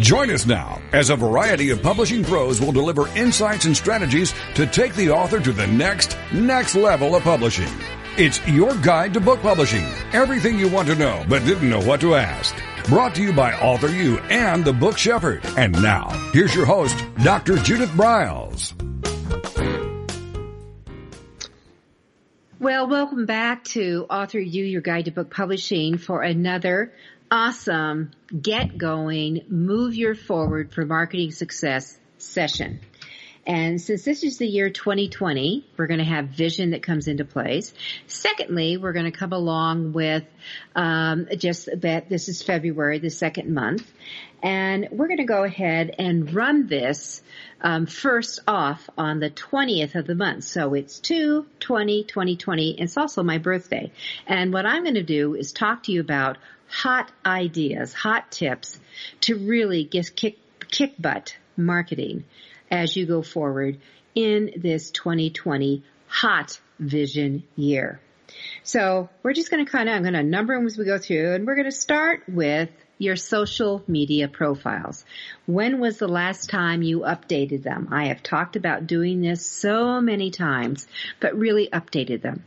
Join us now as a variety of publishing pros will deliver insights and strategies to take the author to the next, next level of publishing. It's your guide to book publishing. Everything you want to know but didn't know what to ask. Brought to you by Author U and the Book Shepherd. And now, here's your host, Dr. Judith Briles. Well, welcome back to Author U, your guide to book publishing for another awesome, get going, move your forward for marketing success session. And since this is the year 2020, we're going to have vision that comes into place. Secondly, we're going to come along with um, just that this is February, the second month, and we're going to go ahead and run this um, first off on the 20th of the month. So it's 2 20 2020. It's also my birthday. And what I'm going to do is talk to you about hot ideas, hot tips to really get kick, kick butt marketing as you go forward in this 2020 hot vision year. So we're just going to kind of, I'm going to number them as we go through and we're going to start with your social media profiles. When was the last time you updated them? I have talked about doing this so many times, but really updated them.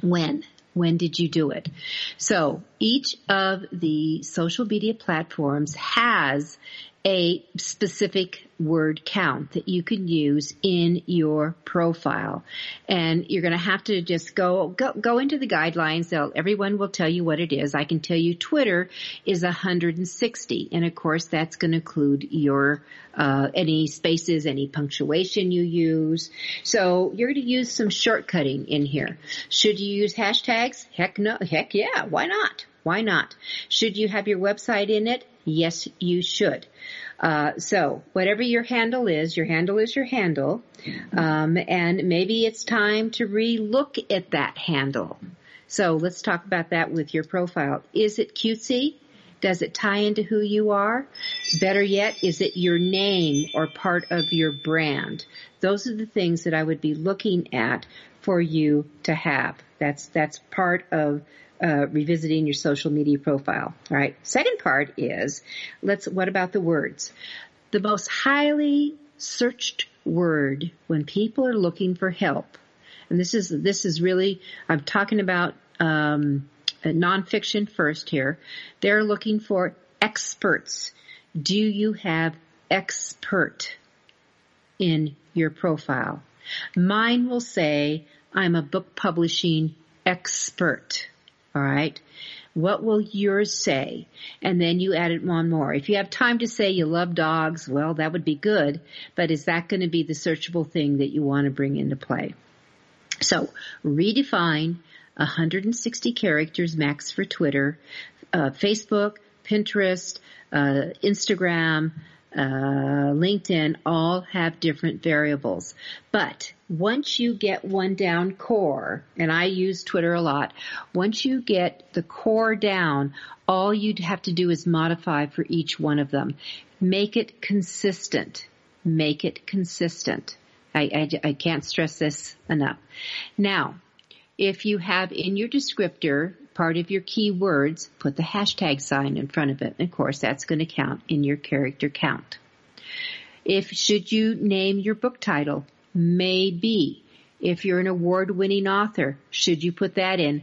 When? When did you do it? So each of the social media platforms has a specific word count that you can use in your profile. And you're going to have to just go, go, go into the guidelines. They'll, everyone will tell you what it is. I can tell you Twitter is 160. And of course that's going to include your, uh, any spaces, any punctuation you use. So you're going to use some shortcutting in here. Should you use hashtags? Heck no, heck yeah, why not? Why not? Should you have your website in it? Yes, you should. Uh, so whatever your handle is, your handle is your handle, um, and maybe it's time to re-look at that handle. So let's talk about that with your profile. Is it cutesy? Does it tie into who you are? Better yet, is it your name or part of your brand? Those are the things that I would be looking at for you to have. That's, that's part of uh, revisiting your social media profile. All right. Second part is let's. What about the words? The most highly searched word when people are looking for help, and this is this is really I'm talking about um, nonfiction first here. They're looking for experts. Do you have expert in your profile? Mine will say I'm a book publishing expert. All right. What will yours say? And then you add it one more. If you have time to say you love dogs, well, that would be good. But is that going to be the searchable thing that you want to bring into play? So redefine 160 characters max for Twitter, uh, Facebook, Pinterest, uh, Instagram, uh, LinkedIn all have different variables. But once you get one down core, and I use Twitter a lot, once you get the core down, all you'd have to do is modify for each one of them. Make it consistent. Make it consistent. I, I, I can't stress this enough. Now, if you have in your descriptor part of your keywords, put the hashtag sign in front of it. And of course, that's going to count in your character count. If should you name your book title, maybe. If you're an award winning author, should you put that in?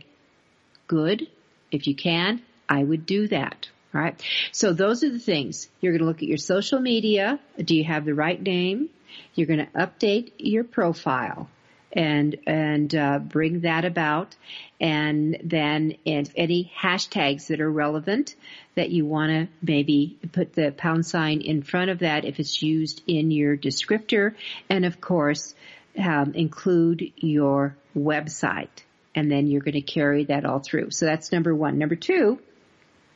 Good. If you can, I would do that. All right. So those are the things. You're going to look at your social media. Do you have the right name? You're going to update your profile and and uh, bring that about. And then if any hashtags that are relevant that you want to maybe put the pound sign in front of that if it's used in your descriptor, and of course um, include your website. And then you're going to carry that all through. So that's number one. Number two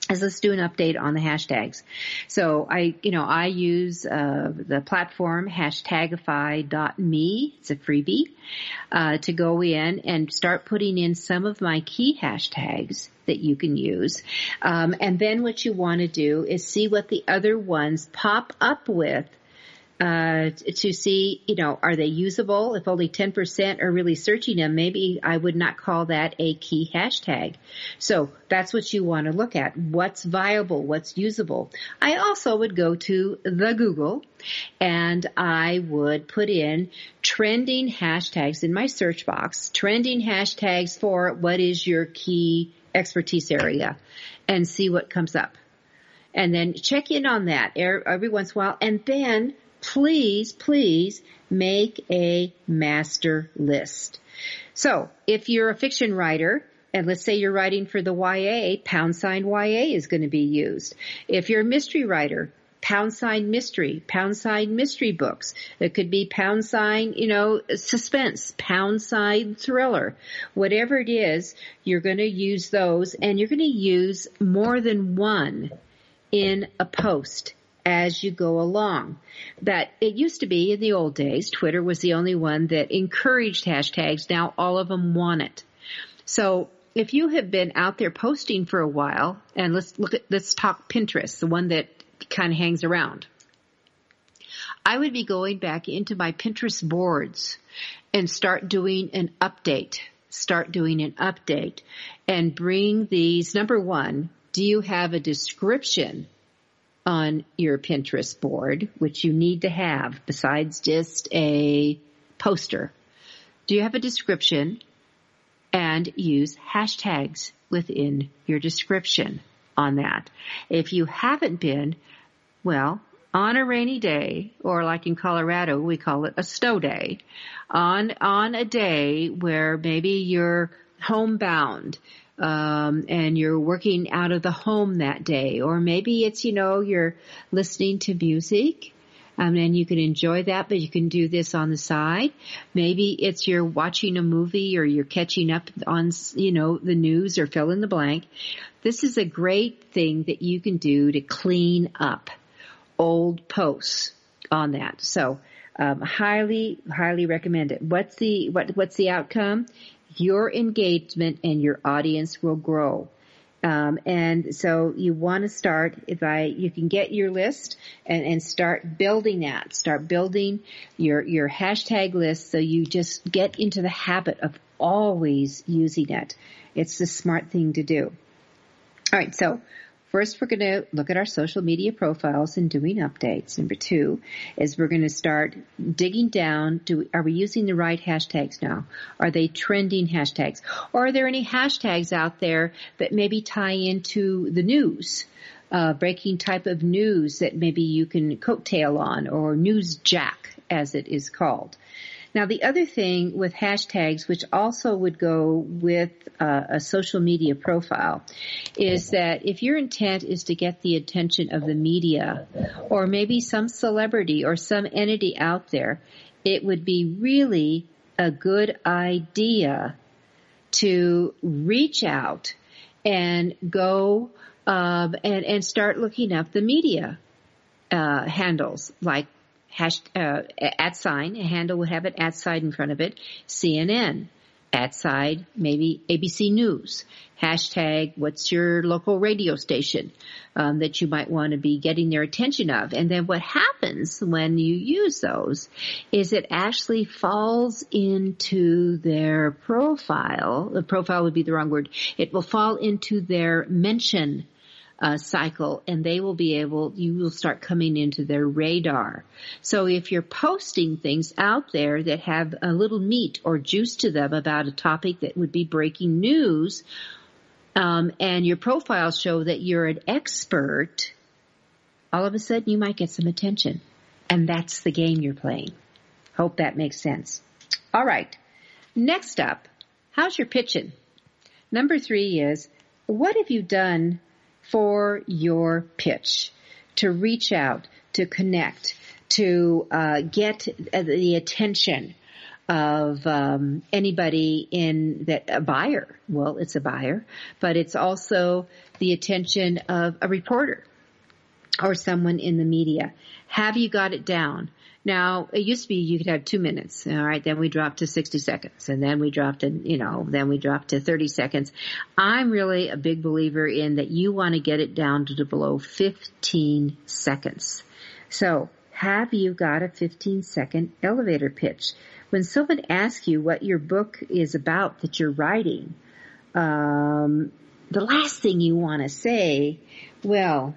is let's do an update on the hashtags. So I, you know, I use uh, the platform hashtagify.me. It's a freebie uh, to go in and start putting in some of my key hashtags that you can use. Um, and then what you want to do is see what the other ones pop up with uh, to see, you know, are they usable? If only 10% are really searching them, maybe I would not call that a key hashtag. So that's what you want to look at. What's viable? What's usable? I also would go to the Google and I would put in trending hashtags in my search box, trending hashtags for what is your key expertise area and see what comes up. And then check in on that every once in a while and then please, please make a master list. So if you're a fiction writer, and let's say you're writing for the YA, pound sign YA is going to be used. If you're a mystery writer, pound sign mystery, pound sign mystery books. It could be pound sign, you know, suspense, pound sign thriller. Whatever it is, you're going to use those and you're going to use more than one in a post as you go along. That it used to be in the old days, Twitter was the only one that encouraged hashtags. Now all of them want it. So if you have been out there posting for a while, and let's look at, let's talk Pinterest, the one that kind of hangs around. I would be going back into my Pinterest boards and start doing an update. Start doing an update and bring these, number one, do you have a description on your Pinterest board, which you need to have besides just a poster. Do you have a description and use hashtags within your description on that? If you haven't been, well, on a rainy day, or like in Colorado, we call it a snow day, on, on a day where maybe you're homebound, um, and you're working out of the home that day, or maybe it's you know you're listening to music. Um, and you can enjoy that, but you can do this on the side. Maybe it's you're watching a movie or you're catching up on, you know, the news or fill in the blank. This is a great thing that you can do to clean up old posts on that. So, um, highly, highly recommend it. What's the, what, what's the outcome? Your engagement and your audience will grow. Um, and so you want to start by you can get your list and, and start building that. Start building your your hashtag list so you just get into the habit of always using it. It's the smart thing to do. All right, so First, we're going to look at our social media profiles and doing updates. Number two is we're going to start digging down. Do, are we using the right hashtags now? Are they trending hashtags? Or are there any hashtags out there that maybe tie into the news? Uh, breaking type of news that maybe you can coattail on or news jack as it is called. Now, the other thing with hashtags, which also would go with uh, a social media profile, is that if your intent is to get the attention of the media or maybe some celebrity or some entity out there, it would be really a good idea to reach out and go um, and and start looking up the media uh, handles like hash, uh, at sign, a handle would have it at sign in front of it, CNN, at side, maybe ABC News, hashtag what's your local radio station um, that you might want to be getting their attention of. And then what happens when you use those is it actually falls into their profile. The profile would be the wrong word. It will fall into their mention uh, cycle and they will be able, you will start coming into their radar. So if you're posting things out there that have a little meat or juice to them about a topic that would be breaking news, um, and your profiles show that you're an expert, all of a sudden you might get some attention. And that's the game you're playing. Hope that makes sense. All right. Next up, how's your pitching? Number three is, what have you done for your pitch, to reach out, to connect, to uh, get the attention of um, anybody in that a buyer. Well, it's a buyer, but it's also the attention of a reporter or someone in the media. Have you got it down? Now, it used to be you could have two minutes, all right, then we dropped to 60 seconds, and then we dropped to, you know, then we dropped to 30 seconds. I'm really a big believer in that you want to get it down to below 15 seconds. So, have you got a 15 second elevator pitch? When someone asks you what your book is about that you're writing, um, the last thing you want to say, well,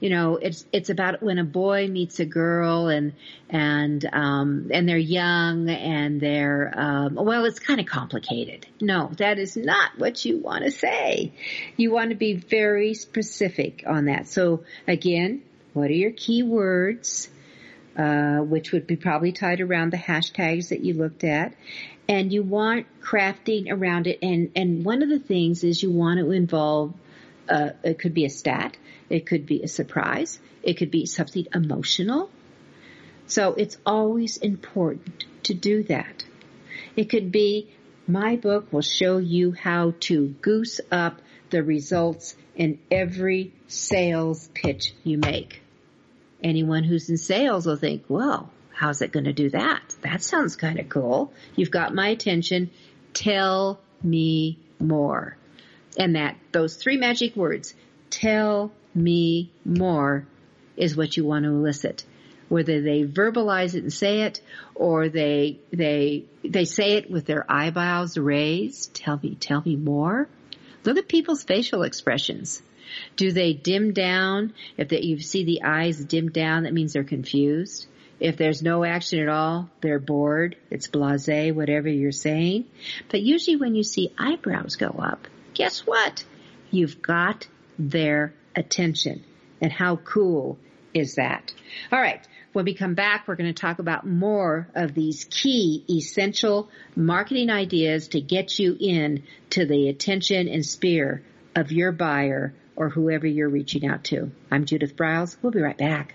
you know, it's it's about when a boy meets a girl and and um, and they're young and they're um, well, it's kind of complicated. No, that is not what you want to say. You want to be very specific on that. So again, what are your key words? Uh, which would be probably tied around the hashtags that you looked at. And you want crafting around it. And, and one of the things is you want to involve, uh, it could be a stat. It could be a surprise. It could be something emotional. So it's always important to do that. It could be, my book will show you how to goose up the results in every sales pitch you make. Anyone who's in sales will think, well, how's it going to do that? That sounds kind of cool. You've got my attention. Tell me more. And that, those three magic words, tell me more is what you want to elicit. Whether they verbalize it and say it, or they, they, they say it with their eyebrows raised. Tell me, tell me more. Look at people's facial expressions. Do they dim down? If you see the eyes dim down, that means they're confused. If there's no action at all, they're bored. It's blasé, whatever you're saying. But usually when you see eyebrows go up, guess what? You've got their attention. And how cool is that? All right. When we come back, we're going to talk about more of these key essential marketing ideas to get you in to the attention and sphere of your buyer or whoever you're reaching out to. I'm Judith Briles. We'll be right back.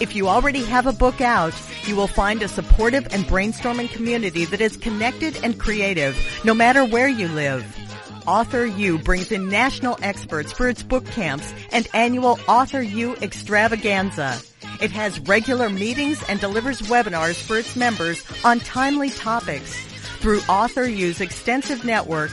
If you already have a book out, you will find a supportive and brainstorming community that is connected and creative, no matter where you live. Author U brings in national experts for its book camps and annual Author U extravaganza. It has regular meetings and delivers webinars for its members on timely topics. Through Author U's extensive network,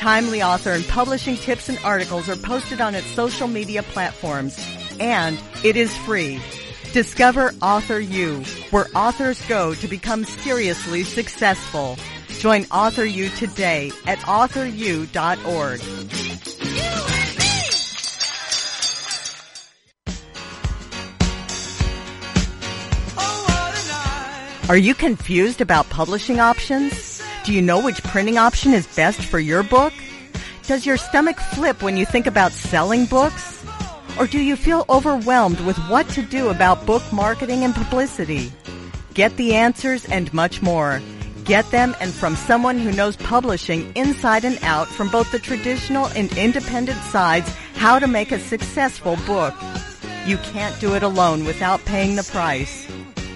Timely author and publishing tips and articles are posted on its social media platforms, and it is free. Discover Author U, where authors go to become seriously successful. Join Author U today at authoru.org. Are you confused about publishing options? Do you know which printing option is best for your book? Does your stomach flip when you think about selling books? Or do you feel overwhelmed with what to do about book marketing and publicity? Get the answers and much more. Get them and from someone who knows publishing inside and out from both the traditional and independent sides how to make a successful book. You can't do it alone without paying the price.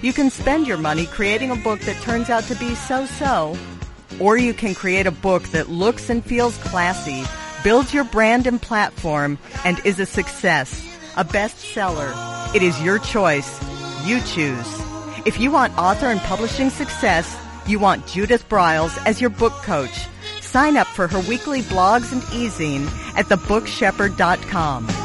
You can spend your money creating a book that turns out to be so-so, or you can create a book that looks and feels classy, builds your brand and platform and is a success, a bestseller. It is your choice. You choose. If you want author and publishing success, you want Judith Briles as your book coach. Sign up for her weekly blogs and e-zine at thebookshepherd.com.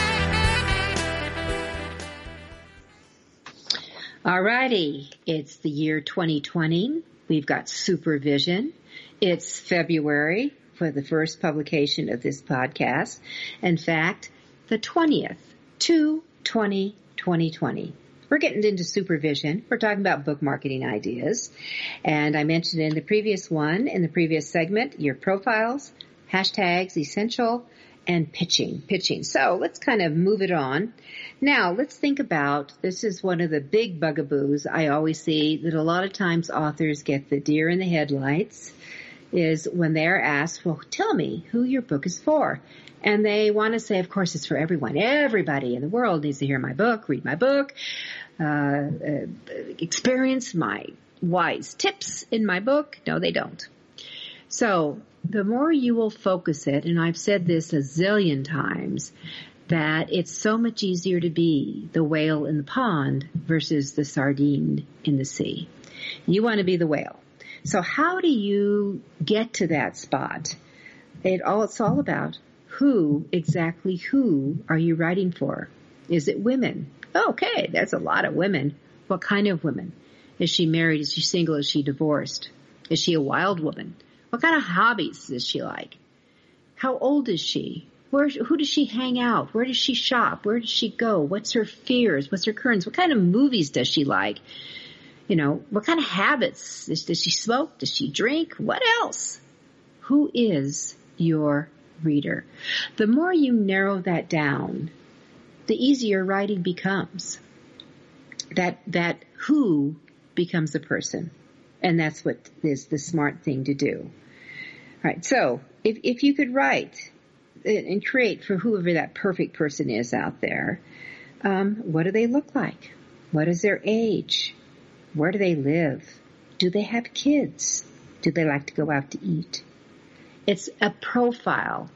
Alrighty, it's the year 2020. We've got supervision. It's February for the first publication of this podcast. In fact, the 20th to 20, 2020. We're getting into supervision. We're talking about book marketing ideas. And I mentioned in the previous one, in the previous segment, your profiles, hashtags, essential, and pitching, pitching. So let's kind of move it on. Now let's think about, this is one of the big bugaboos I always see that a lot of times authors get the deer in the headlights is when they're asked, well, tell me who your book is for. And they want to say, of course, it's for everyone. Everybody in the world needs to hear my book, read my book, uh, uh, experience my wise tips in my book. No, they don't. So the more you will focus it, and I've said this a zillion times, that it's so much easier to be the whale in the pond versus the sardine in the sea. You want to be the whale. So how do you get to that spot? It all, it's all about who, exactly who are you writing for? Is it women? Okay, that's a lot of women. What kind of women? Is she married? Is she single? Is she divorced? Is she a wild woman? What kind of hobbies does she like? How old is she? Where, who does she hang out? Where does she shop? Where does she go? What's her fears? What's her currents? What kind of movies does she like? You know, what kind of habits? Does, does she smoke? Does she drink? What else? Who is your reader? The more you narrow that down, the easier writing becomes. That, that who becomes a person. And that's what is the smart thing to do. Right. So if, if you could write and create for whoever that perfect person is out there, um, what do they look like? What is their age? Where do they live? Do they have kids? Do they like to go out to eat? It's a profile.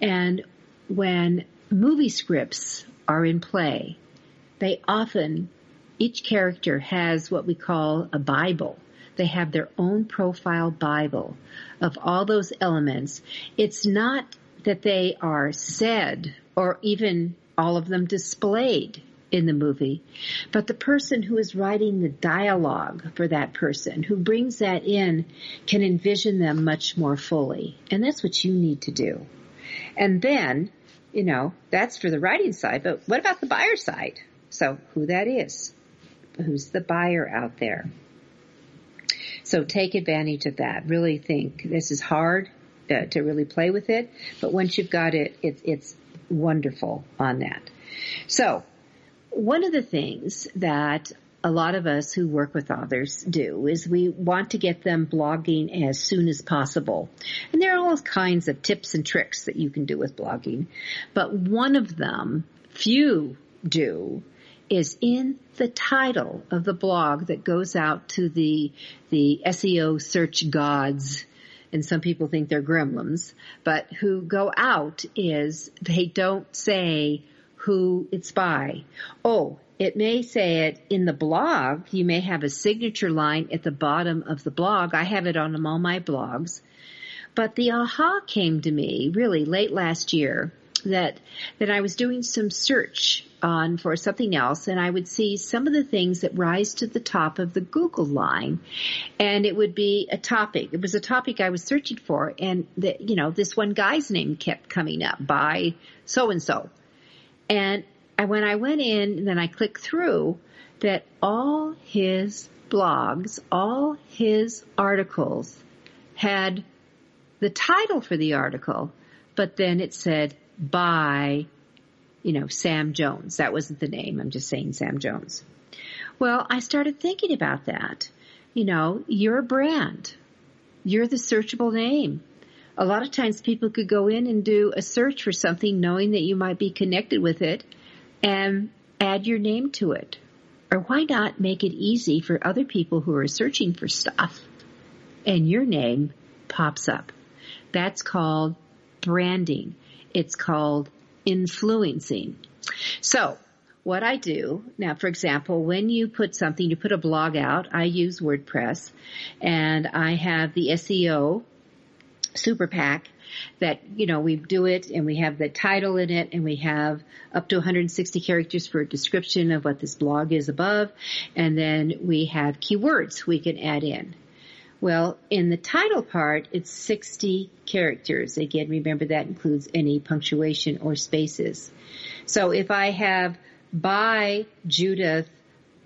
And when movie scripts are in play, they often, each character has what we call a Bible they have their own profile Bible of all those elements. It's not that they are said or even all of them displayed in the movie, but the person who is writing the dialogue for that person, who brings that in, can envision them much more fully. And that's what you need to do. And then, you know, that's for the writing side, but what about the buyer side? So who that is? Who's the buyer out there? So take advantage of that. Really think this is hard uh, to really play with it, but once you've got it, it it's wonderful on that. So one of the things that a lot of us who work with authors do is we want to get them blogging as soon as possible. And there are all kinds of tips and tricks that you can do with blogging. But one of them, few do, is in the title of the blog that goes out to the, the SEO search gods and some people think they're gremlins, but who go out is they don't say who it's by. Oh, it may say it in the blog. You may have a signature line at the bottom of the blog. I have it on all my blogs. But the aha came to me really late last year that that I was doing some search on for something else and I would see some of the things that rise to the top of the Google line and it would be a topic. It was a topic I was searching for and the, you know, this one guy's name kept coming up by so and so. And when I went in and then I clicked through that all his blogs, all his articles had the title for the article, but then it said by, you know, Sam Jones. That wasn't the name. I'm just saying Sam Jones. Well, I started thinking about that. You know, you're a brand. You're the searchable name. A lot of times people could go in and do a search for something knowing that you might be connected with it and add your name to it. Or why not make it easy for other people who are searching for stuff and your name pops up? That's called branding. It's called influencing. So what I do now, for example, when you put something, you put a blog out, I use WordPress and I have the SEO super pack that, you know, we do it and we have the title in it and we have up to 160 characters for a description of what this blog is above. And then we have keywords we can add in. Well, in the title part, it's 60 characters. Again, remember that includes any punctuation or spaces. So if I have by Judith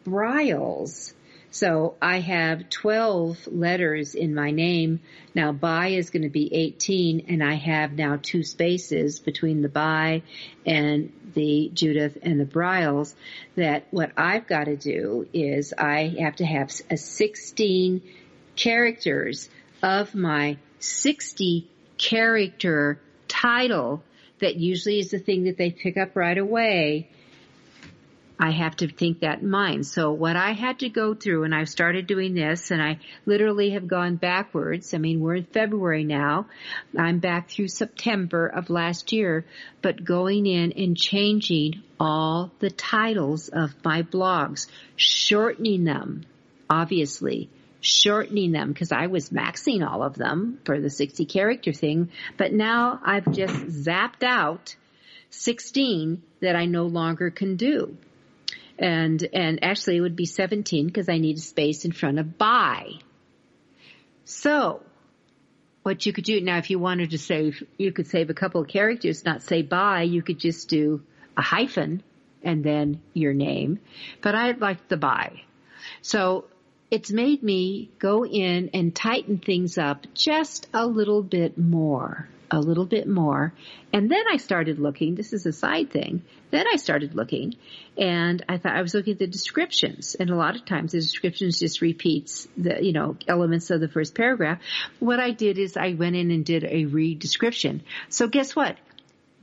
Briles, so I have 12 letters in my name. Now by is going to be 18 and I have now two spaces between the by and the Judith and the Briles that what I've got to do is I have to have a 16 characters of my 60 character title that usually is the thing that they pick up right away I have to think that in mind. So what I had to go through and I've started doing this and I literally have gone backwards. I mean, we're in February now. I'm back through September of last year, but going in and changing all the titles of my blogs, shortening them, obviously, shortening them because I was maxing all of them for the 60 character thing, but now I've just zapped out 16 that I no longer can do and and actually it would be 17 because I need a space in front of by. So, what you could do now, if you wanted to save, you could save a couple of characters, not say by. You could just do a hyphen and then your name. But I like the by. So it's made me go in and tighten things up just a little bit more a little bit more. And then I started looking, this is a side thing. Then I started looking and I thought I was looking at the descriptions and a lot of times the descriptions just repeats the, you know, elements of the first paragraph. What I did is I went in and did a re-description. So guess what?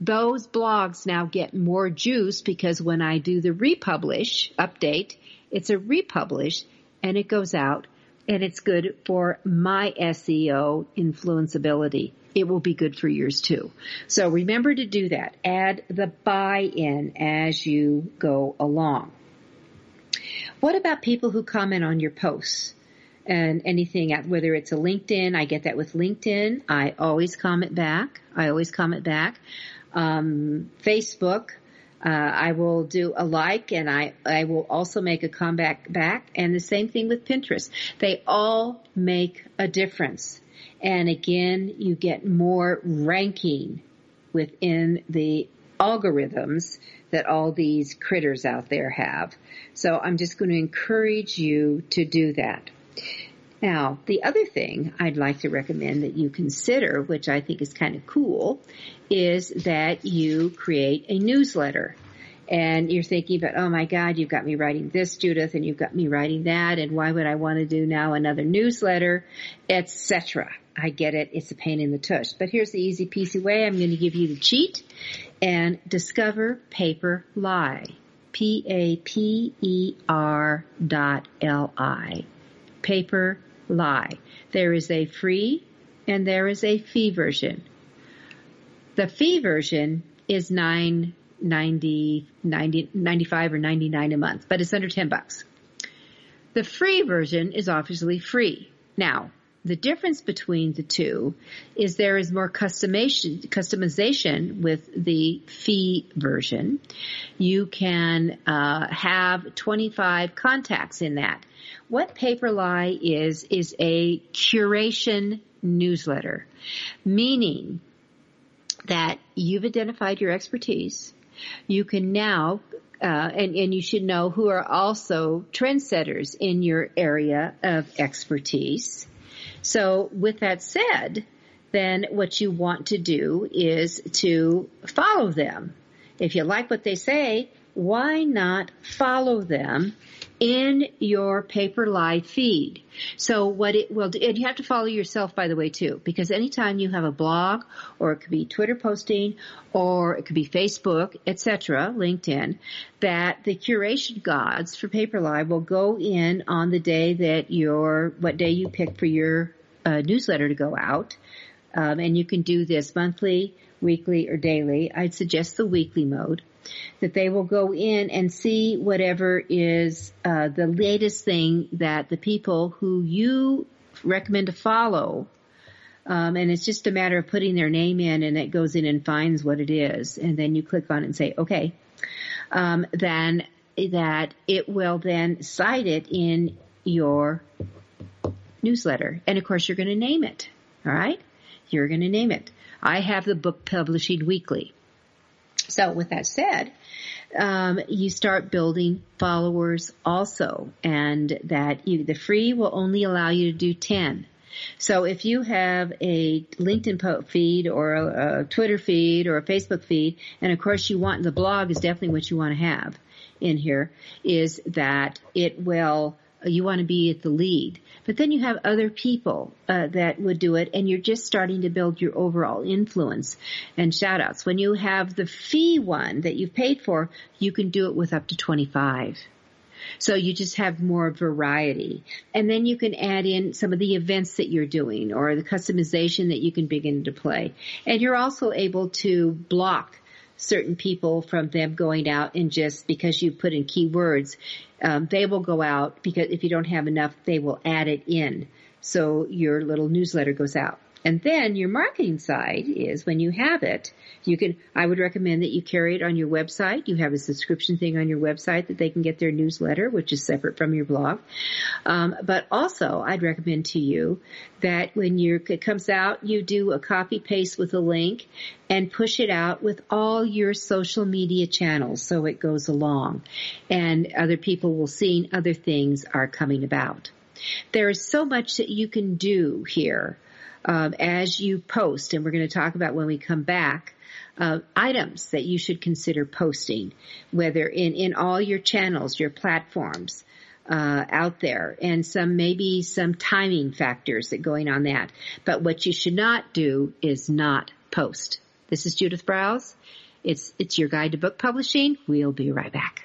Those blogs now get more juice because when I do the republish update, it's a republish and it goes out and it's good for my SEO influenceability it will be good for yours too. So remember to do that. Add the buy-in as you go along. What about people who comment on your posts? and anything whether it's a LinkedIn, I get that with LinkedIn. I always comment back. I always comment back. Um, Facebook, uh, I will do a like and I, I will also make a comeback back and the same thing with Pinterest. They all make a difference. And again, you get more ranking within the algorithms that all these critters out there have. So I'm just going to encourage you to do that. Now, the other thing I'd like to recommend that you consider, which I think is kind of cool, is that you create a newsletter and you're thinking about, oh my God, you've got me writing this, Judith, and you've got me writing that, and why would I want to do now another newsletter, etc. I get it. It's a pain in the tush. But here's the easy peasy way. I'm going to give you the cheat and discover paper lie. P-A-P-E-R dot L-I. Paper lie. There is a free and there is a fee version. The fee version is nine 90, 90, 95 or 99 a month, but it's under 10 bucks. The free version is obviously free. Now, the difference between the two is there is more customization, customization with the fee version. You can uh, have 25 contacts in that. What Paper.li is is a curation newsletter, meaning that you've identified your expertise you can now uh, and, and you should know who are also trendsetters in your area of expertise. So with that said, then what you want to do is to follow them. If you like what they say, why not follow them in your Paper.li feed? So what it will do, and you have to follow yourself by the way too, because anytime you have a blog or it could be Twitter posting or it could be Facebook, etc., LinkedIn, that the curation gods for Paper.li will go in on the day that your, what day you pick for your uh, newsletter to go out. Um, and you can do this monthly, weekly, or daily. I'd suggest the weekly mode that they will go in and see whatever is uh, the latest thing that the people who you recommend to follow um, and it's just a matter of putting their name in and it goes in and finds what it is. And then you click on it and say okay um, then that it will then cite it in your newsletter. And of course you're going to name it all right? You're going to name it. I have the book publishing weekly so with that said, um, you start building followers also, and that you, the free will only allow you to do 10. So if you have a LinkedIn feed or a, a, Twitter feed or a Facebook feed, and of course you want, the blog is definitely what you want to have in here, is that it will, you want to be at the lead. But then you have other people uh, that would do it, and you're just starting to build your overall influence and shout outs. When you have the fee one that you've paid for, you can do it with up to 25. So you just have more variety. And then you can add in some of the events that you're doing or the customization that you can begin to play. And you're also able to block certain people from them going out and just because you put in keywords, um, they will go out because if you don't have enough, they will add it in. So your little newsletter goes out. And then your marketing side is when you have it, you can, I would recommend that you carry it on your website. You have a subscription thing on your website that they can get their newsletter, which is separate from your blog. Um, but also, I'd recommend to you that when your, it comes out, you do a copy paste with a link and push it out with all your social media channels so it goes along and other people will see other things are coming about. There is so much that you can do here um, as you post, and we're going to talk about when we come back. Uh, items that you should consider posting, whether in, in all your channels, your platforms, uh, out there and some maybe some timing factors that going on that. But what you should not do is not post. This is Judith Briles. It's, it's your guide to book publishing. We'll be right back.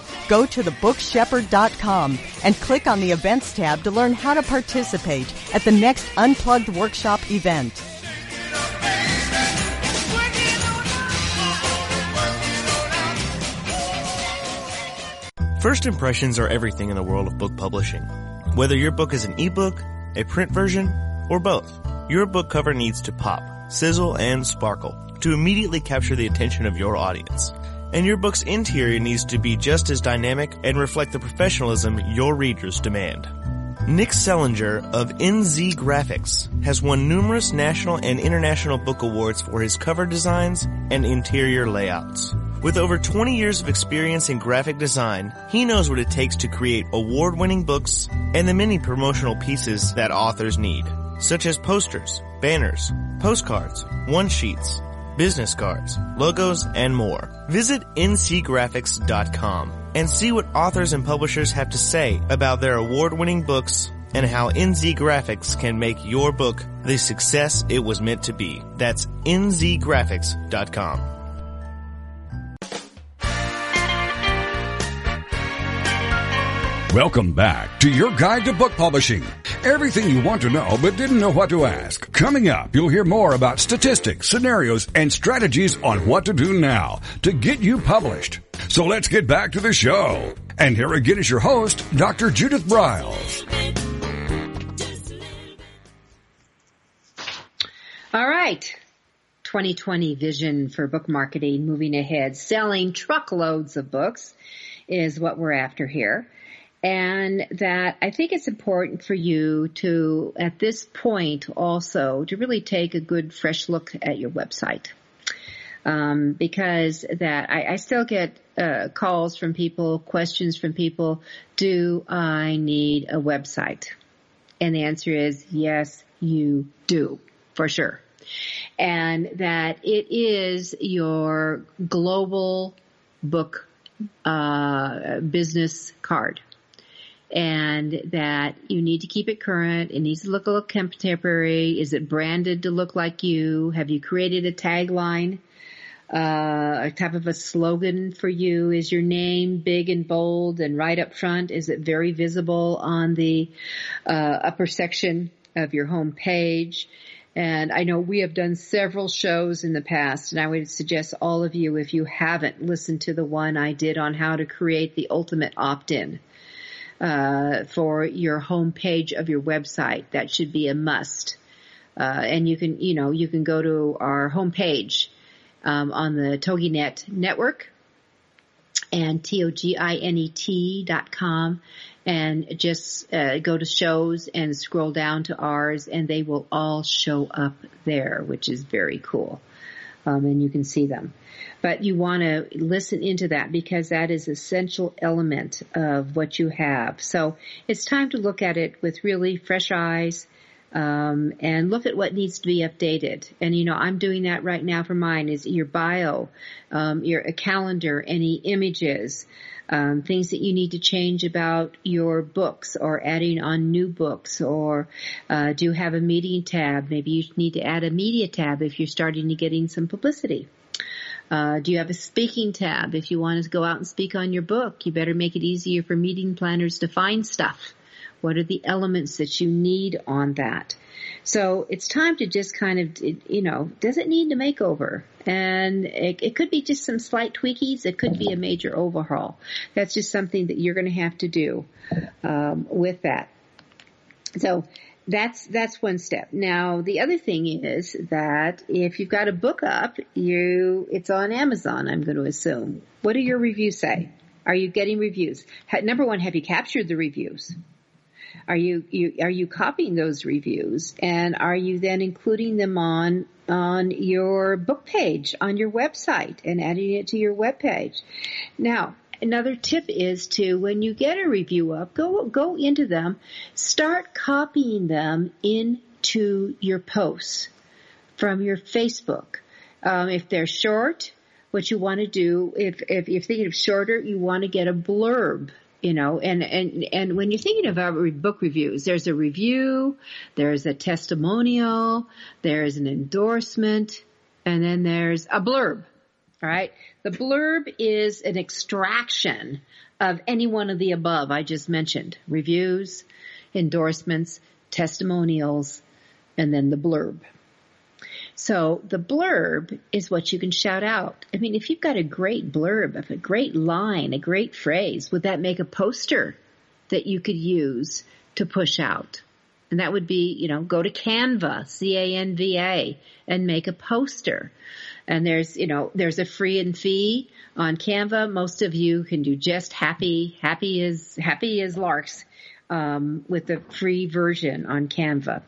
go to thebookshepherd.com and click on the events tab to learn how to participate at the next Unplugged Workshop event. First impressions are everything in the world of book publishing. Whether your book is an ebook, a print version, or both, your book cover needs to pop, sizzle, and sparkle to immediately capture the attention of your audience and your book's interior needs to be just as dynamic and reflect the professionalism your readers demand. Nick Zelinger of NZ Graphics has won numerous national and international book awards for his cover designs and interior layouts. With over 20 years of experience in graphic design, he knows what it takes to create award-winning books and the many promotional pieces that authors need. such as posters, banners, postcards, one-sheets, business cards, logos, and more. Visit nzgraphics.com and see what authors and publishers have to say about their award-winning books and how NZ Graphics can make your book the success it was meant to be. That's nzgraphics.com. Welcome back to your guide to book publishing. Everything you want to know but didn't know what to ask. Coming up, you'll hear more about statistics, scenarios, and strategies on what to do now to get you published. So let's get back to the show. And here again is your host, Dr. Judith Briles. All right. 2020 vision for book marketing moving ahead. Selling truckloads of books is what we're after here and that I think it's important for you to, at this point also, to really take a good fresh look at your website. Um, because that I, I still get uh, calls from people, questions from people. Do I need a website? And the answer is yes, you do, for sure. And that it is your global book uh, business card and that you need to keep it current. It needs to look a little contemporary. Is it branded to look like you? Have you created a tagline? Uh, a type of a slogan for you? Is your name big and bold and right up front? Is it very visible on the uh, upper section of your home page? And I know we have done several shows in the past, and I would suggest all of you, if you haven't listened to the one I did on how to create the ultimate opt-in uh, for your home page of your website. That should be a must. Uh, and you can, you know, you can go to our homepage um, on the TogiNet network and T-O-G-I-N-E-T dot com and just uh, go to shows and scroll down to ours and they will all show up there, which is very cool. Um, and you can see them. But you want to listen into that because that is essential element of what you have. So it's time to look at it with really fresh eyes. Um, and look at what needs to be updated. And you know, I'm doing that right now for mine. Is your bio, um, your calendar, any images, um, things that you need to change about your books, or adding on new books, or uh, do you have a meeting tab? Maybe you need to add a media tab if you're starting to getting some publicity. Uh, do you have a speaking tab? If you want to go out and speak on your book, you better make it easier for meeting planners to find stuff. What are the elements that you need on that? So it's time to just kind of, you know, does it need a makeover? And it, it could be just some slight tweakies. It could be a major overhaul. That's just something that you're going to have to do um, with that. So that's that's one step. Now the other thing is that if you've got a book up, you it's on Amazon. I'm going to assume. What do your reviews say? Are you getting reviews? Number one, have you captured the reviews? Are you, you are you copying those reviews and are you then including them on on your book page on your website and adding it to your web page? Now, another tip is to when you get a review up, go go into them, start copying them into your posts from your Facebook. Um, if they're short, what you want to do, if if you're thinking of shorter, you want to get a blurb you know, and, and, and when you're thinking about book reviews, there's a review, there's a testimonial, there's an endorsement, and then there's a blurb. Right. The blurb is an extraction of any one of the above I just mentioned. Reviews, endorsements, testimonials, and then the blurb. So the blurb is what you can shout out. I mean, if you've got a great blurb, a great line, a great phrase, would that make a poster that you could use to push out? And that would be, you know, go to Canva, C-A-N-V-A, and make a poster. And there's, you know, there's a free and fee on Canva. Most of you can do just happy, happy is, happy as larks, um, with the free version on Canva.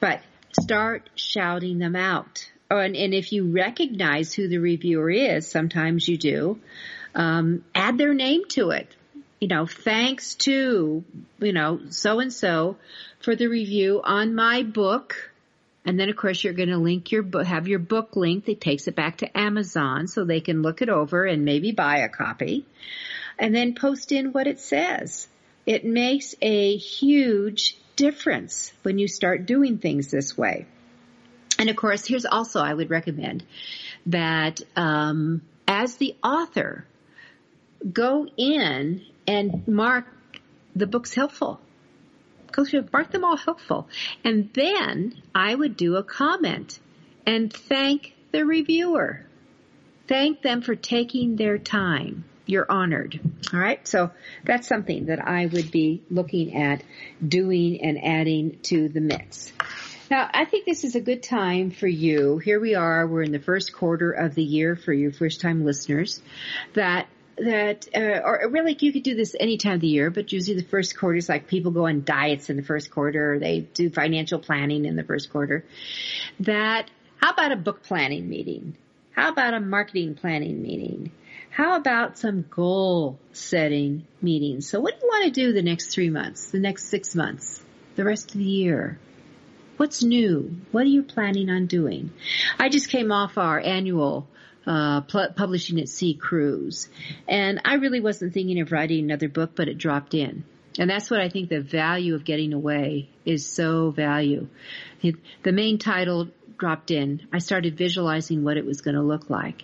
But start shouting them out. Oh, and, and if you recognize who the reviewer is, sometimes you do, um, add their name to it. you know, thanks to, you know, so and so for the review on my book. And then of course you're going to link your book, have your book linked that takes it back to Amazon so they can look it over and maybe buy a copy and then post in what it says. It makes a huge difference when you start doing things this way. And of course, here's also I would recommend that um, as the author, go in and mark the books helpful. Go through, mark them all helpful, and then I would do a comment and thank the reviewer. Thank them for taking their time you're honored. All right. So that's something that I would be looking at doing and adding to the mix. Now, I think this is a good time for you. Here we are. We're in the first quarter of the year for you first time listeners that that, uh, or really you could do this any time of the year, but usually the first quarter is like people go on diets in the first quarter, or they do financial planning in the first quarter. That, how about a book planning meeting? How about a marketing planning meeting? How about some goal setting meetings? So what do you want to do the next three months, the next six months, the rest of the year? What's new? What are you planning on doing? I just came off our annual uh, publishing at sea cruise, and I really wasn't thinking of writing another book, but it dropped in. And that's what I think the value of getting away is so value. The main title dropped in. I started visualizing what it was going to look like.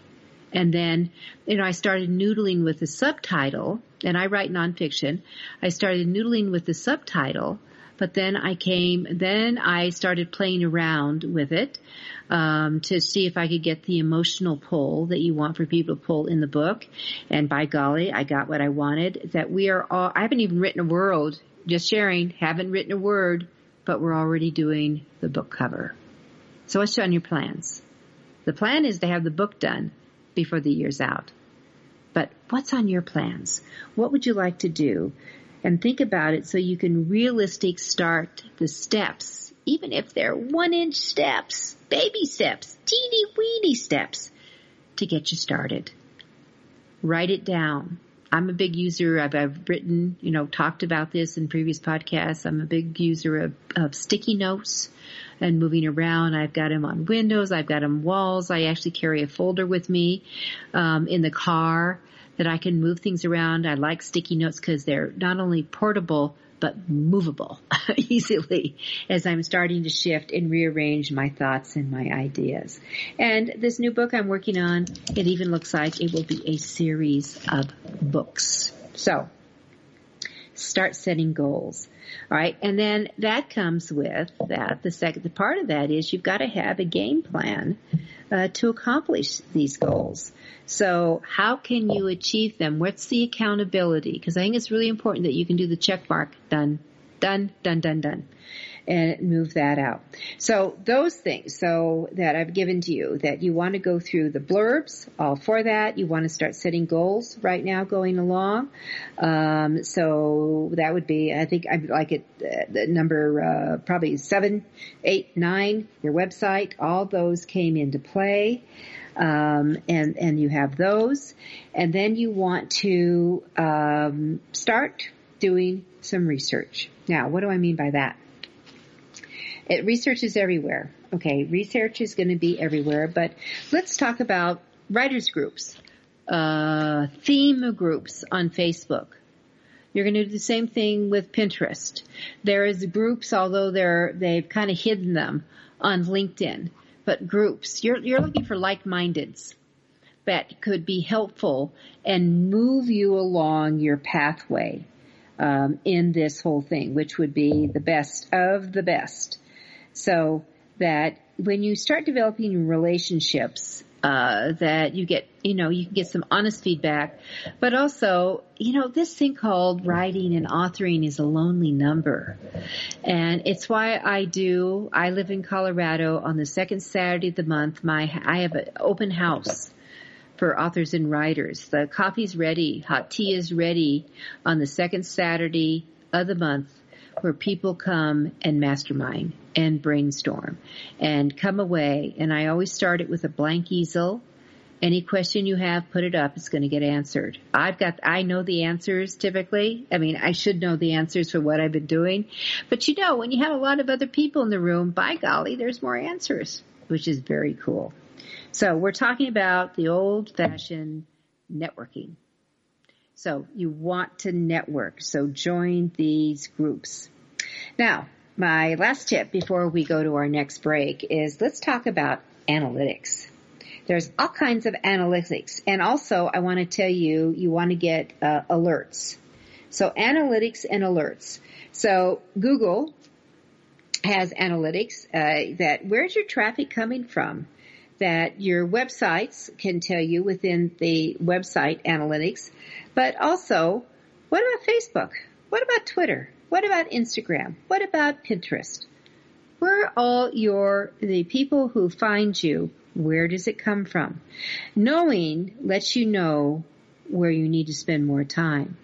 And then, you know, I started noodling with the subtitle, and I write nonfiction. I started noodling with the subtitle, but then I came, then I started playing around with it um, to see if I could get the emotional pull that you want for people to pull in the book. And by golly, I got what I wanted. That we are all, I haven't even written a word, just sharing, haven't written a word, but we're already doing the book cover. So what's on your plans? The plan is to have the book done before the year's out. But what's on your plans? What would you like to do? And think about it so you can realistic start the steps, even if they're one inch steps, baby steps, teeny weeny steps to get you started. Write it down. I'm a big user. I've, I've written, you know, talked about this in previous podcasts. I'm a big user of, of sticky notes and moving around. I've got them on windows. I've got them walls. I actually carry a folder with me um, in the car that I can move things around. I like sticky notes because they're not only portable but movable easily as I'm starting to shift and rearrange my thoughts and my ideas. And this new book I'm working on, it even looks like it will be a series of books. So, start setting goals. All right. And then that comes with that. The second, the part of that is you've got to have a game plan uh, to accomplish these goals. So how can you achieve them? What's the accountability? Because I think it's really important that you can do the check mark done, done, done, done, done and move that out. So those things, so that I've given to you, that you want to go through the blurbs, all for that. You want to start setting goals right now going along. Um, so that would be, I think I'd like it, uh, the number, uh, probably seven, eight, nine, your website, all those came into play. Um, and and you have those, and then you want to um, start doing some research. Now, what do I mean by that? It, research is everywhere. Okay, research is going to be everywhere, but let's talk about writers groups, uh, theme groups on Facebook. You're going to do the same thing with Pinterest. There is groups, although they're, they've kind of hidden them on LinkedIn, but groups. You're, you're looking for like-mindeds that could be helpful and move you along your pathway um, in this whole thing, which would be the best of the best. So that when you start developing relationships, uh, that you get, you know, you can get some honest feedback, but also, you know, this thing called writing and authoring is a lonely number. And it's why I do, I live in Colorado on the second Saturday of the month, my, I have an open house for authors and writers. The coffee's ready, hot tea is ready on the second Saturday of the month where people come and mastermind and brainstorm and come away. And I always start it with a blank easel Any question you have, put it up. It's going to get answered. I've got, I know the answers typically. I mean, I should know the answers for what I've been doing. But you know, when you have a lot of other people in the room, by golly, there's more answers, which is very cool. So we're talking about the old fashioned networking. So you want to network. So join these groups. Now, my last tip before we go to our next break is let's talk about analytics. There's all kinds of analytics. And also, I want to tell you, you want to get uh, alerts. So analytics and alerts. So Google has analytics uh, that where's your traffic coming from? That your websites can tell you within the website analytics, but also, what about Facebook? What about Twitter? What about Instagram? What about Pinterest? Where all your, the people who find you, where does it come from? Knowing lets you know where you need to spend more time.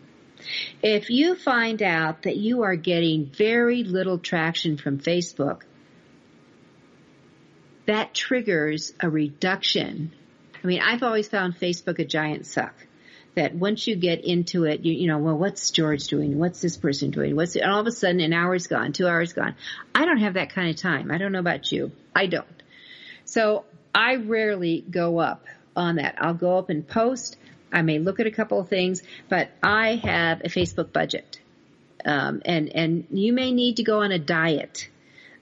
If you find out that you are getting very little traction from Facebook, that triggers a reduction. I mean, I've always found Facebook a giant suck that once you get into it, you, you know, well, what's George doing? What's this person doing? What's, and all of a sudden an hour's gone, two hours gone. I don't have that kind of time. I don't know about you. I don't. So I rarely go up on that. I'll go up and post. I may look at a couple of things, but I have a Facebook budget. Um, and, and you may need to go on a diet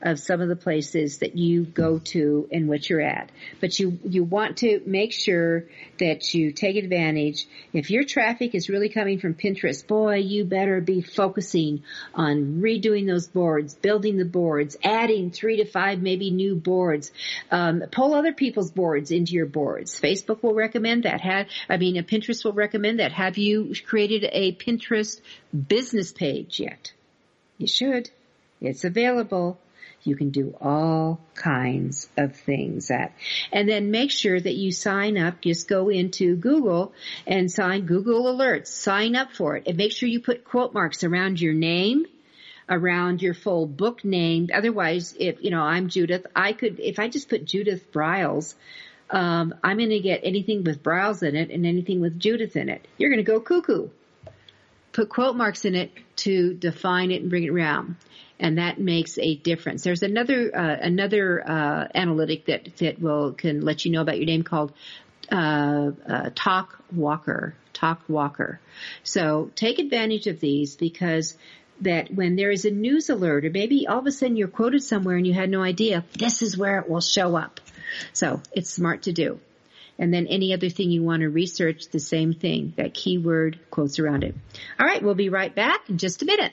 of some of the places that you go to and what you're at. But you, you want to make sure that you take advantage. If your traffic is really coming from Pinterest, boy, you better be focusing on redoing those boards, building the boards, adding three to five maybe new boards. Um, pull other people's boards into your boards. Facebook will recommend that. Have, I mean, Pinterest will recommend that. Have you created a Pinterest business page yet? You should. It's available. You can do all kinds of things at. and then make sure that you sign up. Just go into Google and sign Google alerts. Sign up for it and make sure you put quote marks around your name around your full book name. Otherwise, if, you know, I'm Judith, I could, if I just put Judith Briles, um, I'm going to get anything with Briles in it and anything with Judith in it. You're going to go cuckoo. Put quote marks in it to define it and bring it around and that makes a difference. There's another uh, another uh, analytic that that will can let you know about your name called uh, uh, Talk Walker. Talkwalker. So take advantage of these because that when there is a news alert or maybe all of a sudden you're quoted somewhere and you had no idea, this is where it will show up. So it's smart to do. And then any other thing you want to research, the same thing, that keyword quotes around it. All right, we'll be right back in just a minute.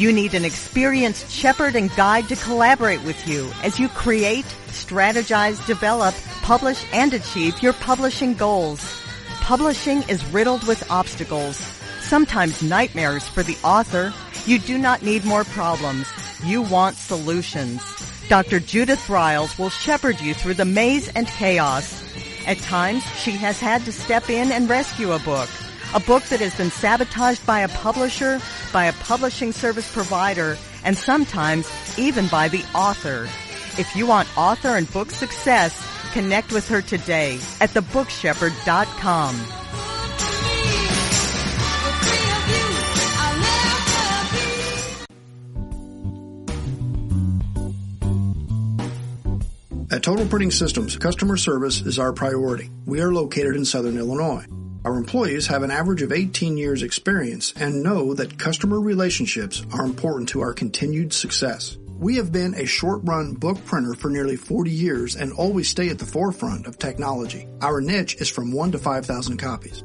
You need an experienced shepherd and guide to collaborate with you as you create, strategize, develop, publish, and achieve your publishing goals. Publishing is riddled with obstacles, sometimes nightmares for the author. You do not need more problems. You want solutions. Dr. Judith Briles will shepherd you through the maze and chaos. At times, she has had to step in and rescue a book. A book that has been sabotaged by a publisher, by a publishing service provider, and sometimes even by the author. If you want author and book success, connect with her today at thebookshepherd.com. At Total Printing Systems, customer service is our priority. We are located in Southern Illinois. Our employees have an average of 18 years experience and know that customer relationships are important to our continued success. We have been a short run book printer for nearly 40 years and always stay at the forefront of technology. Our niche is from 1 to 5,000 copies.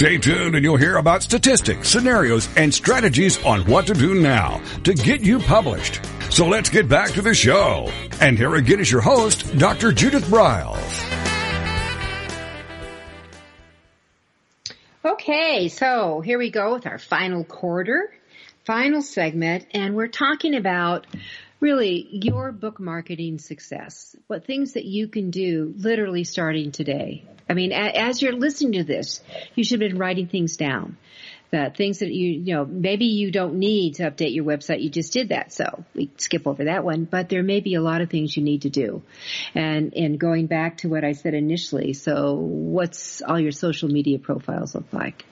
Stay tuned and you'll hear about statistics, scenarios, and strategies on what to do now to get you published. So let's get back to the show. And here again is your host, Dr. Judith Briles. Okay, so here we go with our final quarter, final segment, and we're talking about really your book marketing success. What things that you can do literally starting today. I mean, as you're listening to this, you should have been writing things down. The things that you, you know, maybe you don't need to update your website. You just did that. So we skip over that one, but there may be a lot of things you need to do. And, and going back to what I said initially. So what's all your social media profiles look like?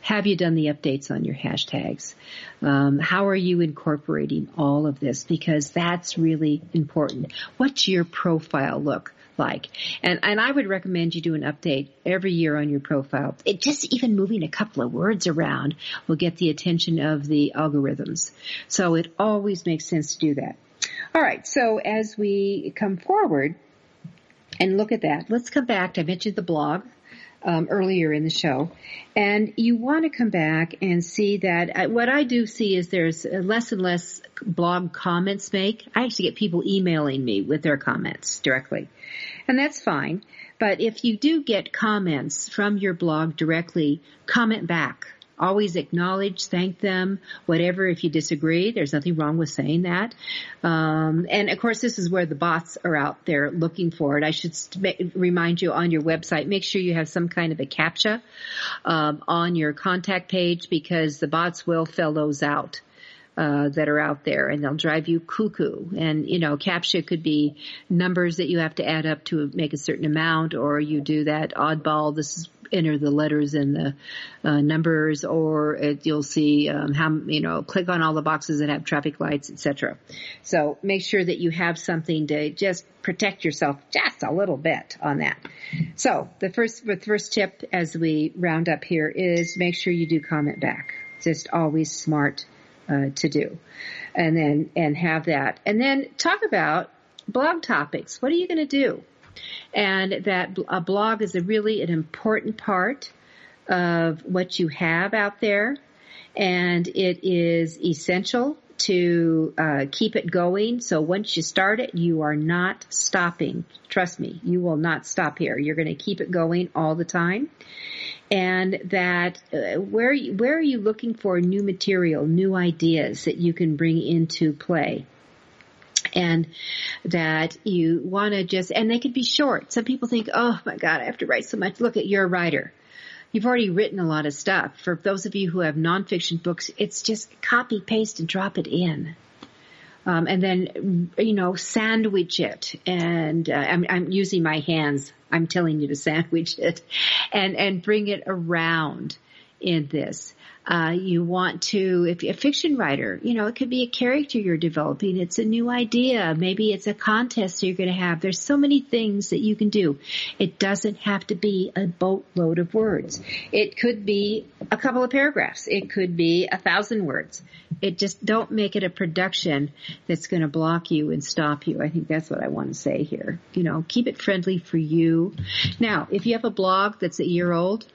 Have you done the updates on your hashtags? Um, how are you incorporating all of this? Because that's really important. What's your profile look? like. And and I would recommend you do an update every year on your profile. It just even moving a couple of words around will get the attention of the algorithms. So it always makes sense to do that. All right. So as we come forward and look at that, let's come back I mentioned the blog um, earlier in the show, and you want to come back and see that uh, what I do see is there's less and less blog comments make. I actually get people emailing me with their comments directly, and that's fine. But if you do get comments from your blog directly, comment back always acknowledge, thank them, whatever. If you disagree, there's nothing wrong with saying that. Um, and of course, this is where the bots are out there looking for it. I should st- remind you on your website, make sure you have some kind of a captcha um, on your contact page because the bots will fill those out. Uh, that are out there and they'll drive you cuckoo. And, you know, CAPTCHA could be numbers that you have to add up to make a certain amount or you do that oddball. This is enter the letters and the uh, numbers, or it, you'll see um, how you know click on all the boxes that have traffic lights, etc. So make sure that you have something to just protect yourself just a little bit on that. So the first the first tip as we round up here is make sure you do comment back. Just always smart uh, to do, and then and have that, and then talk about blog topics. What are you going to do? And that a blog is a really an important part of what you have out there, and it is essential to uh, keep it going. So once you start it, you are not stopping. Trust me, you will not stop here. You're going to keep it going all the time. And that uh, where where are you looking for new material, new ideas that you can bring into play? And that you want to just, and they could be short. Some people think, oh my God, I have to write so much. Look at you're a writer. You've already written a lot of stuff. For those of you who have nonfiction books, it's just copy, paste, and drop it in. Um, and then, you know, sandwich it. And uh, I'm, I'm using my hands. I'm telling you to sandwich it, and and bring it around in this. Uh, you want to, if you're a fiction writer, you know, it could be a character you're developing. It's a new idea. Maybe it's a contest you're going to have. There's so many things that you can do. It doesn't have to be a boatload of words. It could be a couple of paragraphs. It could be a thousand words. It just don't make it a production that's going to block you and stop you. I think that's what I want to say here. You know, keep it friendly for you. Now, if you have a blog that's a year old,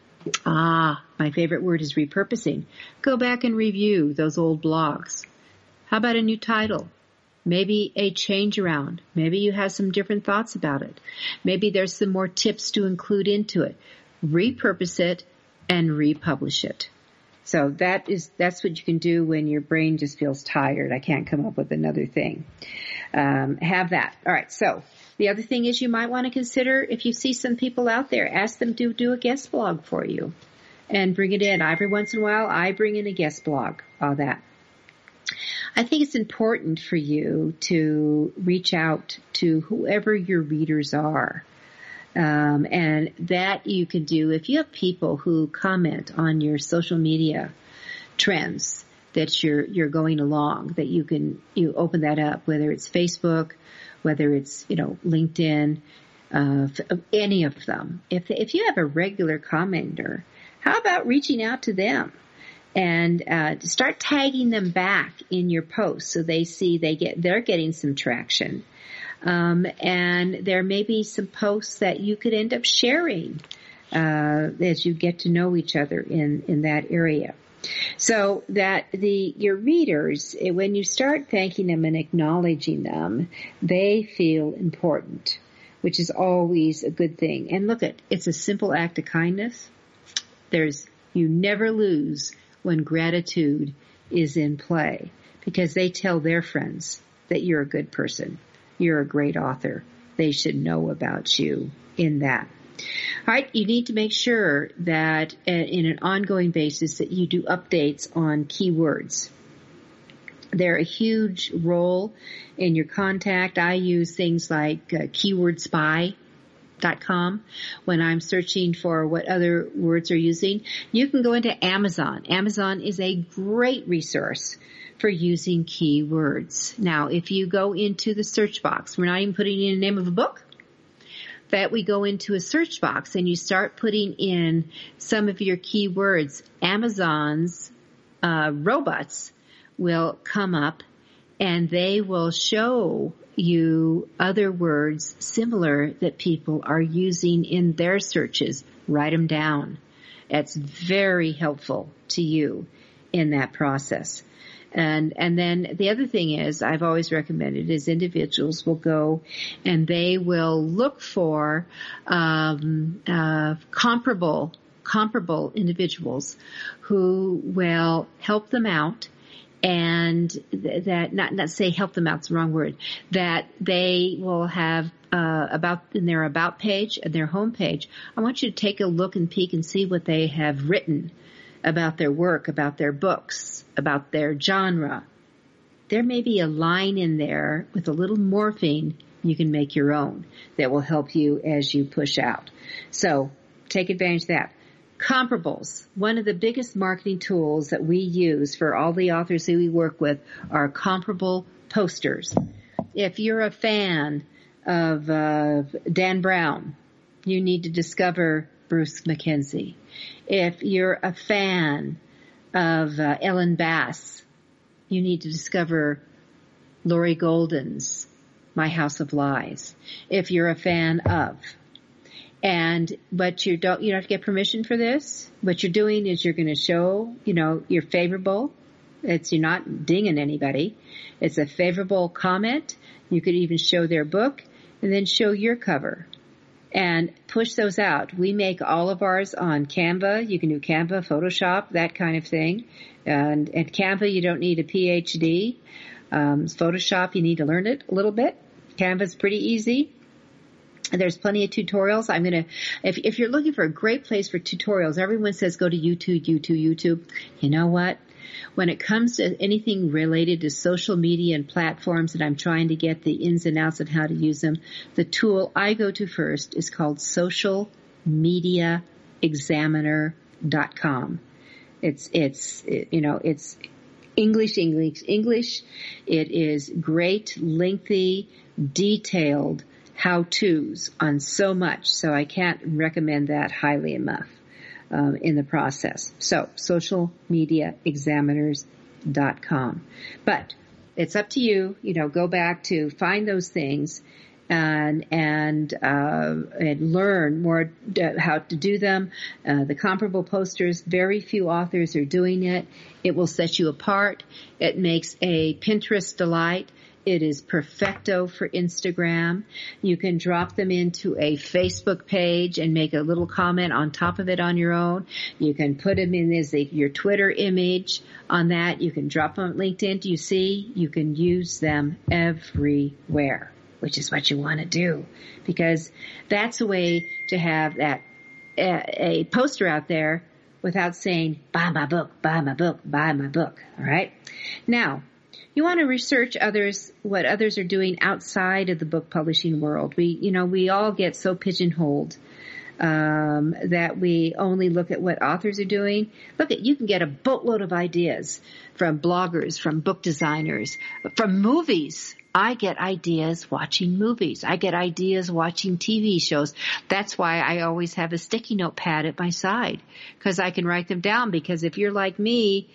Ah, my favorite word is repurposing. Go back and review those old blogs. How about a new title? Maybe a change around. Maybe you have some different thoughts about it. Maybe there's some more tips to include into it. Repurpose it and republish it. So that is, that's what you can do when your brain just feels tired. I can't come up with another thing. Um, have that. All right. So the other thing is you might want to consider if you see some people out there, ask them to do a guest blog for you and bring it in. Every once in a while, I bring in a guest blog, all that. I think it's important for you to reach out to whoever your readers are. Um, and that you can do if you have people who comment on your social media trends that you're you're going along that you can you open that up whether it's Facebook whether it's you know LinkedIn uh, any of them if if you have a regular commenter how about reaching out to them and uh, start tagging them back in your posts so they see they get they're getting some traction um, and there may be some posts that you could end up sharing uh, as you get to know each other in in that area. So that the your readers, eh, when you start thanking them and acknowledging them, they feel important, which is always a good thing. And look at it's a simple act of kindness. There's you never lose when gratitude is in play because they tell their friends that you're a good person you're a great author. They should know about you in that. All right, you need to make sure that uh, in an ongoing basis that you do updates on keywords. They're a huge role in your contact. I use things like uh, keywordspy.com when I'm searching for what other words are using. You can go into Amazon. Amazon is a great resource for using keywords. Now, if you go into the search box, we're not even putting in the name of a book, that we go into a search box and you start putting in some of your keywords, Amazon's uh, robots will come up and they will show you other words similar that people are using in their searches. Write them down. It's very helpful to you in that process. And, and then the other thing is I've always recommended is individuals will go and they will look for, um, uh, comparable, comparable individuals who will help them out and th- that not not say help them out's the wrong word that they will have uh, about in their about page and their home page. I want you to take a look and peek and see what they have written about their work, about their books, about their genre. There may be a line in there with a little morphing you can make your own that will help you as you push out. So take advantage of that. Comparables. One of the biggest marketing tools that we use for all the authors that we work with are comparable posters. If you're a fan of uh, Dan Brown, you need to discover Bruce McKenzie. If you're a fan of uh, Ellen Bass, you need to discover Laurie Golden's My House of Lies. If you're a fan of, and but you don't you don't have to get permission for this. What you're doing is you're going to show you know you're favorable. It's you're not dinging anybody. It's a favorable comment. You could even show their book and then show your cover and push those out. We make all of ours on Canva. You can do Canva, Photoshop, that kind of thing. And at Canva, you don't need a PhD. Um, Photoshop, you need to learn it a little bit. Canva's pretty easy. There's plenty of tutorials. I'm gonna, if, if you're looking for a great place for tutorials, everyone says go to YouTube, YouTube, YouTube. You know what? When it comes to anything related to social media and platforms and I'm trying to get the ins and outs of how to use them, the tool I go to first is called socialmediaexaminer.com. It's, it's, it, you know, it's English, English, English. It is great, lengthy, detailed how-tos on so much, so I can't recommend that highly enough um, in the process. So socialmediaexaminers.com. But it's up to you. You know, go back to find those things and and uh, and learn more how to do them. Uh, the comparable posters, very few authors are doing it. It will set you apart. It makes a Pinterest delight. It is perfecto for Instagram. You can drop them into a Facebook page and make a little comment on top of it on your own. You can put them in as a, your Twitter image on that. You can drop them on LinkedIn. Do you see? You can use them everywhere, which is what you want to do because that's a way to have that a, a poster out there without saying, buy my book, buy my book, buy my book. All right. Now, you want to research others, what others are doing outside of the book publishing world. We, you know, we all get so pigeonholed, um, that we only look at what authors are doing. Look at, you can get a boatload of ideas from bloggers, from book designers, from movies. I get ideas watching movies. I get ideas watching TV shows. That's why I always have a sticky note pad at my side because I can write them down because if you're like me,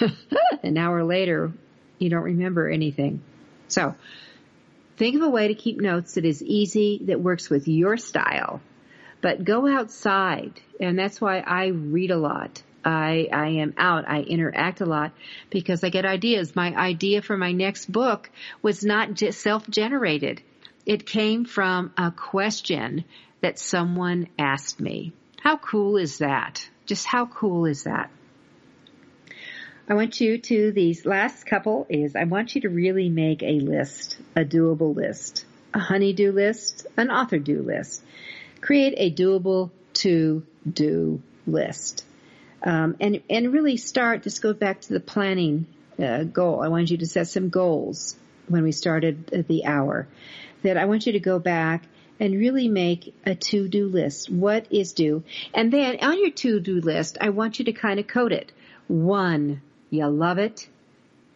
an hour later, you don't remember anything. So think of a way to keep notes that is easy, that works with your style, but go outside. And that's why I read a lot. I, I am out. I interact a lot because I get ideas. My idea for my next book was not self-generated. It came from a question that someone asked me. How cool is that? Just how cool is that? I want you to, these last couple is I want you to really make a list, a doable list, a honeydew list, an author do list. Create a doable to do list. Um, and and really start. Just go back to the planning uh, goal. I want you to set some goals when we started the hour. That I want you to go back and really make a to-do list. What is due? And then on your to-do list, I want you to kind of code it. One, you love it.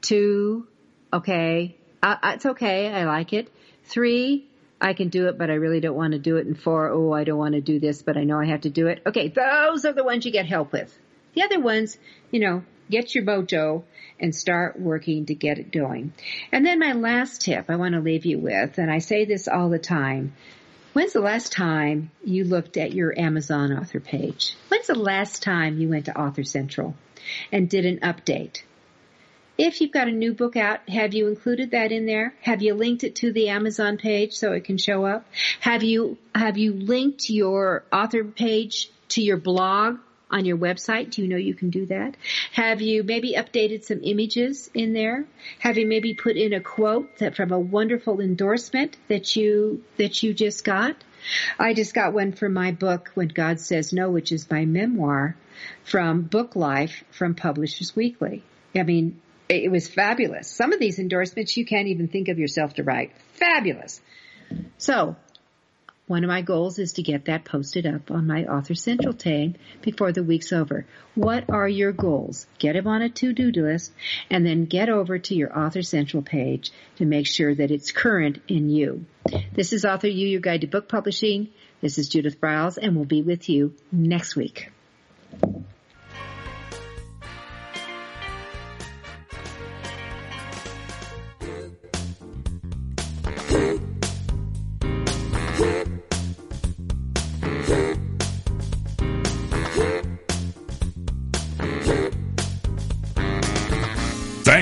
Two, okay, uh, it's okay, I like it. Three, I can do it, but I really don't want to do it. And four, oh, I don't want to do this, but I know I have to do it. Okay, those are the ones you get help with. The other ones, you know, get your mojo and start working to get it going. And then my last tip I want to leave you with, and I say this all the time. When's the last time you looked at your Amazon author page? When's the last time you went to Author Central and did an update? If you've got a new book out, have you included that in there? Have you linked it to the Amazon page so it can show up? Have you, have you linked your author page to your blog on your website? Do you know you can do that? Have you maybe updated some images in there? Have you maybe put in a quote that from a wonderful endorsement that you, that you just got? I just got one for my book, When God Says No, which is my memoir from BookLife from Publishers Weekly. I mean, it was fabulous. Some of these endorsements you can't even think of yourself to write. Fabulous. So one of my goals is to get that posted up on my Author Central team before the week's over. What are your goals? Get them on a to-do list and then get over to your Author Central page to make sure that it's current in you. This is Author U, your guide to book publishing. This is Judith Briles and we'll be with you next week.